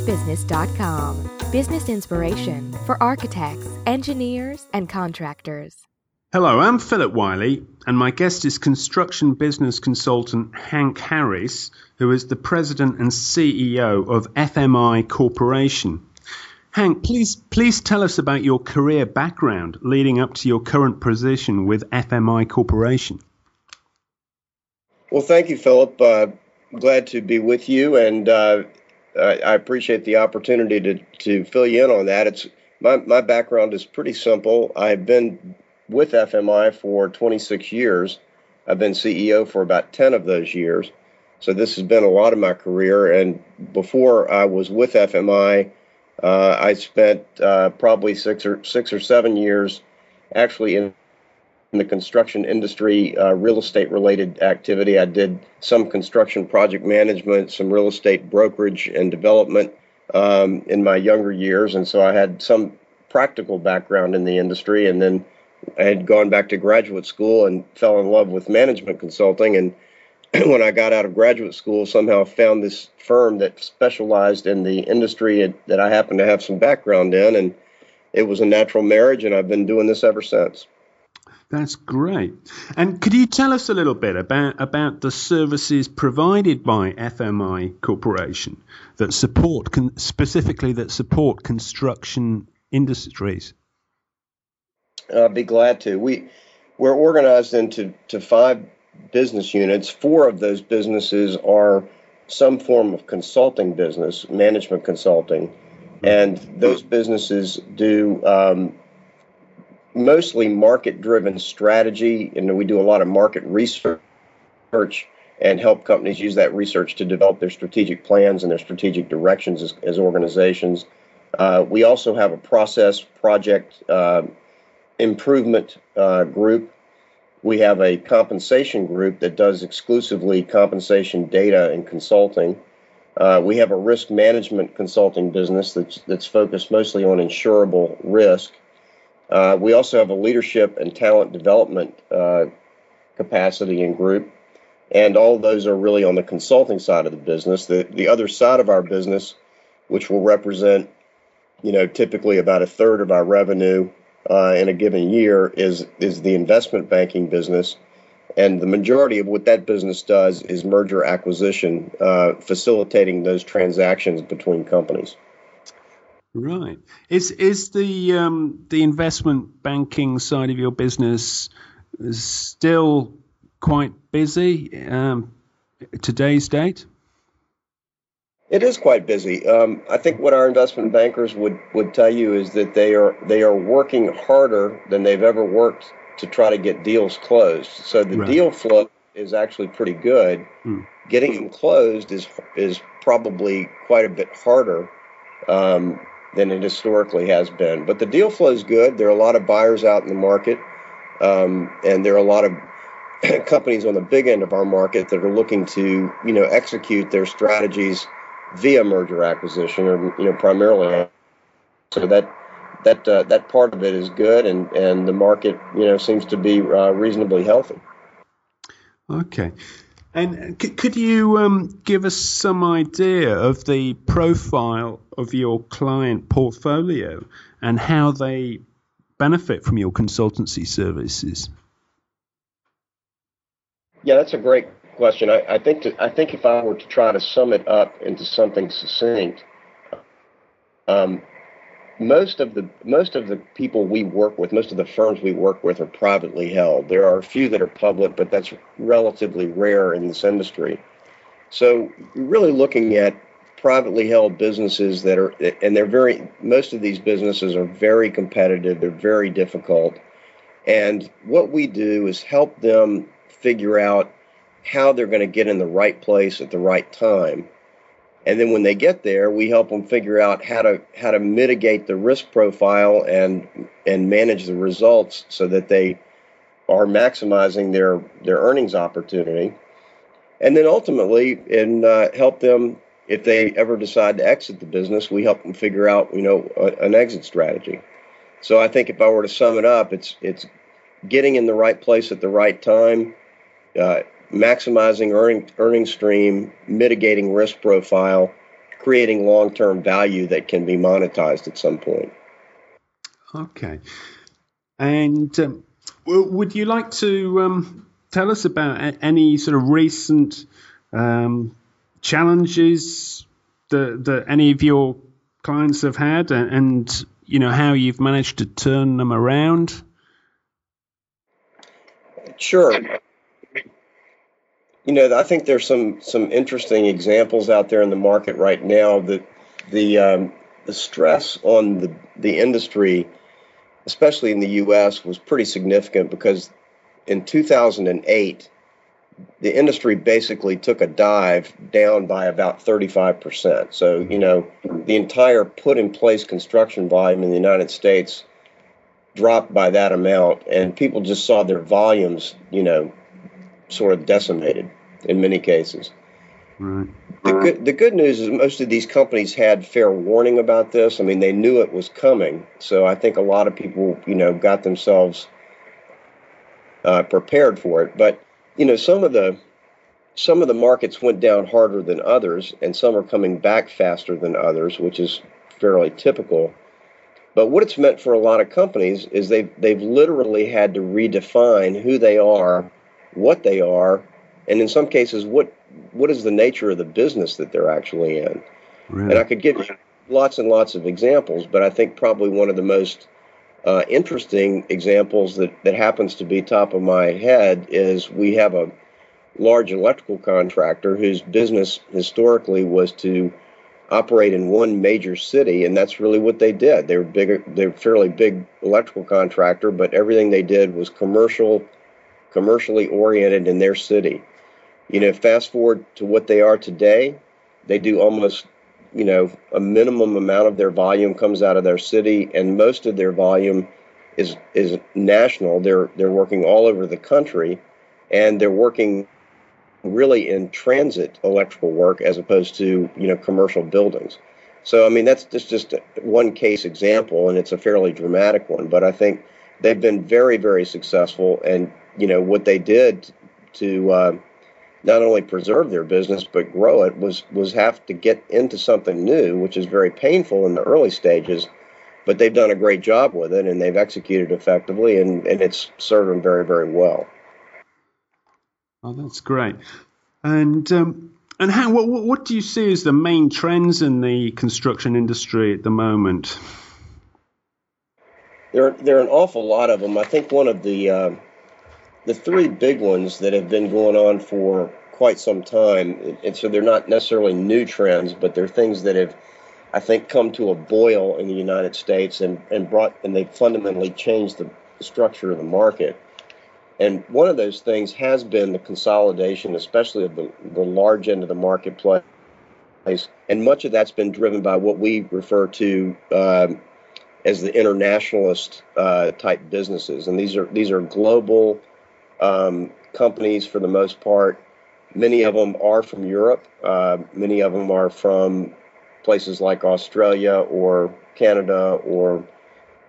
business.com. Business inspiration for architects, engineers, and contractors. Hello, I'm Philip Wiley, and my guest is construction business consultant Hank Harris, who is the president and CEO of FMI Corporation. Hank, please please tell us about your career background leading up to your current position with FMI Corporation. Well, thank you, Philip. Uh, glad to be with you, and uh, I appreciate the opportunity to to fill you in on that. It's my my background is pretty simple. I've been with FMI for 26 years. I've been CEO for about 10 of those years. So this has been a lot of my career. And before I was with FMI, uh, I spent uh, probably six or six or seven years actually in, in the construction industry, uh, real estate related activity. I did some construction project management, some real estate brokerage and development um, in my younger years, and so I had some practical background in the industry. And then I had gone back to graduate school and fell in love with management consulting and when I got out of graduate school, somehow found this firm that specialized in the industry that I happened to have some background in, and it was a natural marriage, and I've been doing this ever since. That's great. And could you tell us a little bit about about the services provided by FMI Corporation that support con- specifically that support construction industries? I'd be glad to. We we're organized into to five business units. Four of those businesses are some form of consulting business, management consulting, and those businesses do um, mostly market-driven strategy, and we do a lot of market research and help companies use that research to develop their strategic plans and their strategic directions as, as organizations. Uh, we also have a process project uh, improvement uh, group we have a compensation group that does exclusively compensation data and consulting. Uh, we have a risk management consulting business that's that's focused mostly on insurable risk. Uh, we also have a leadership and talent development uh, capacity and group, and all those are really on the consulting side of the business. The the other side of our business, which will represent, you know, typically about a third of our revenue uh, in a given year is is the investment banking business, and the majority of what that business does is merger acquisition, uh, facilitating those transactions between companies. Right. Is is the um, the investment banking side of your business still quite busy um, today's date? It is quite busy. Um, I think what our investment bankers would, would tell you is that they are they are working harder than they've ever worked to try to get deals closed. So the right. deal flow is actually pretty good. Hmm. Getting them closed is is probably quite a bit harder um, than it historically has been. But the deal flow is good. There are a lot of buyers out in the market, um, and there are a lot of companies on the big end of our market that are looking to you know execute their strategies via merger acquisition, or you know, primarily. So that that uh, that part of it is good, and and the market you know seems to be uh, reasonably healthy. Okay. And c- could you um, give us some idea of the profile of your client portfolio and how they benefit from your consultancy services? Yeah, that's a great question. I, I think to, I think if I were to try to sum it up into something succinct, um, most of the most of the people we work with, most of the firms we work with, are privately held. There are a few that are public, but that's relatively rare in this industry. So, really looking at privately held businesses that are, and they're very, most of these businesses are very competitive. They're very difficult, and what we do is help them figure out how they're going to get in the right place at the right time. And then when they get there, we help them figure out how to how to mitigate the risk profile and and manage the results so that they are maximizing their their earnings opportunity. And then ultimately, and uh, help them if they ever decide to exit the business, we help them figure out you know a, an exit strategy. So I think if I were to sum it up, it's it's getting in the right place at the right time, uh, maximizing earning, earning stream, mitigating risk profile, creating long term value that can be monetized at some point. Okay. And um, would you like to um, tell us about any sort of recent um, challenges that, that any of your clients have had and, and, you know, how you've managed to turn them around? Sure. You know, I think there's some some interesting examples out there in the market right now that the um, the stress on the the industry, especially in the U.S., was pretty significant because in 2008 the industry basically took a dive down by about 35%. So, you know, the entire put in place construction volume in the United States dropped by that amount, and people just saw their volumes, you know, sort of decimated in many cases. Right. The good, the good news is most of these companies had fair warning about this. I mean, they knew it was coming. So I think a lot of people, you know, got themselves uh, prepared for it. But you know, some of the some of the markets went down harder than others, and some are coming back faster than others, which is fairly typical. But what it's meant for a lot of companies is they've they've literally had to redefine who they are, what they are, and in some cases, what what is the nature of the business that they're actually in. Really? And I could give you lots and lots of examples, but I think probably one of the most uh, interesting examples that, that happens to be top of my head is we have a large electrical contractor whose business historically was to operate in one major city, and that's really what they did. They were bigger, they're fairly big electrical contractor, but everything they did was commercial, commercially oriented in their city. You know, fast forward to what they are today, they do almost you know, a minimum amount of their volume comes out of their city, and most of their volume is is national. They're they're working all over the country, and they're working really in transit electrical work as opposed to you know commercial buildings. So I mean that's just just one case example, and it's a fairly dramatic one. But I think they've been very very successful, and you know what they did to uh, not only preserve their business but grow it was was have to get into something new, which is very painful in the early stages. But they've done a great job with it, and they've executed effectively, and, and it's served them very, very well. Oh, that's great. And um, and how what what do you see as the main trends in the construction industry at the moment? There, there are an awful lot of them. I think one of the uh, the three big ones that have been going on for quite some time, and so they're not necessarily new trends, but they're things that have, I think, come to a boil in the United States and, and brought and they fundamentally changed the structure of the market. And one of those things has been the consolidation, especially of the, the large end of the marketplace. And much of that's been driven by what we refer to um, as the internationalist uh, type businesses. And these are these are global um, companies for the most part. Many of them are from Europe. Uh, many of them are from places like Australia or Canada or,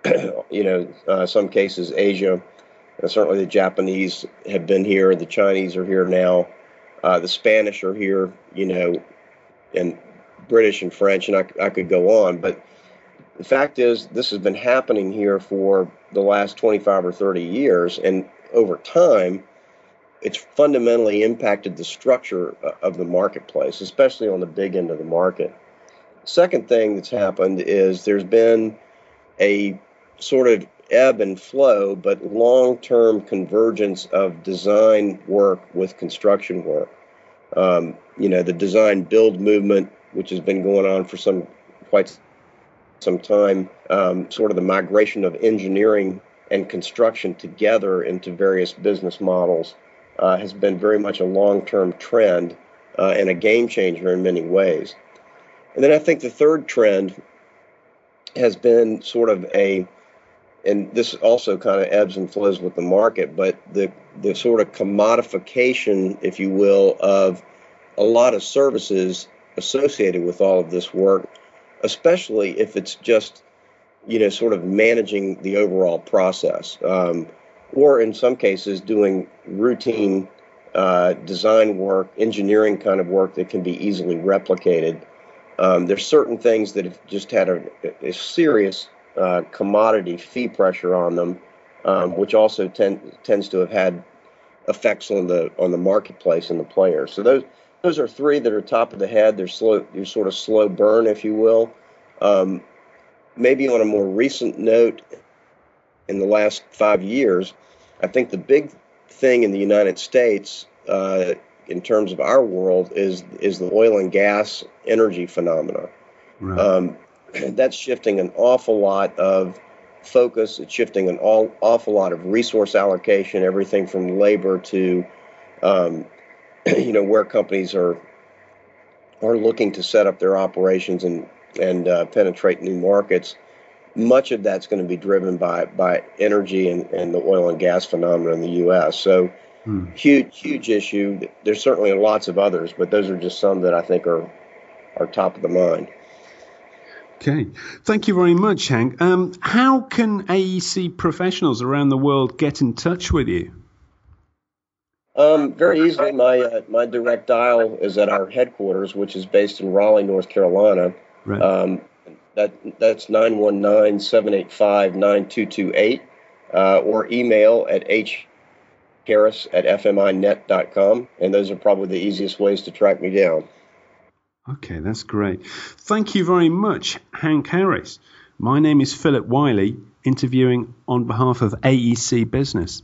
you know, uh, some cases Asia. Uh, certainly the Japanese have been here. The Chinese are here now. Uh, the Spanish are here, you know, and British and French, and I, I could go on. But the fact is, this has been happening here for the last 25 or 30 years. And over time, it's fundamentally impacted the structure of the marketplace, especially on the big end of the market. Second thing that's happened is there's been a sort of ebb and flow, but long term convergence of design work with construction work. Um, you know, the design build movement, which has been going on for some quite some time, um, sort of the migration of engineering and construction together into various business models uh, has been very much a long term trend uh, and a game changer in many ways. And then I think the third trend has been sort of a, and this also kind of ebbs and flows with the market, but the, the sort of commodification, if you will, of a lot of services associated with all of this work, especially if it's just you know, sort of managing the overall process, um, or in some cases doing routine uh, design work, engineering kind of work that can be easily replicated. Um, there's certain things that have just had a, a serious uh, commodity fee pressure on them, um, which also tend, tends to have had effects on the on the marketplace and the players. So those those are three that are top of the head. They're slow, they're sort of slow burn, if you will. Um, maybe on a more recent note, in the last five years, I think the big thing in the United States, uh, in terms of our world, is is the oil and gas energy phenomena. Right. Um, that's shifting an awful lot of focus. It's shifting an all, awful lot of resource allocation, everything from labor to, um, you know, where companies are are looking to set up their operations and and uh, penetrate new markets. Much of that's going to be driven by by energy and, and the oil and gas phenomenon in the U.S. So, hmm. huge huge issue. There's certainly lots of others, but those are just some that I think are are top of the mind. Okay, thank you very much, Hank. Um, how can AEC professionals around the world get in touch with you? Um, very easily. My uh, my direct dial is at our headquarters, which is based in Raleigh, North Carolina. Right. Um, that that's 919-785-9228, uh, or email at hharris at fminet.com, and those are probably the easiest ways to track me down. Okay, that's great. Thank you very much, Hank Harris. My name is Philip Wiley, interviewing on behalf of AEC Business.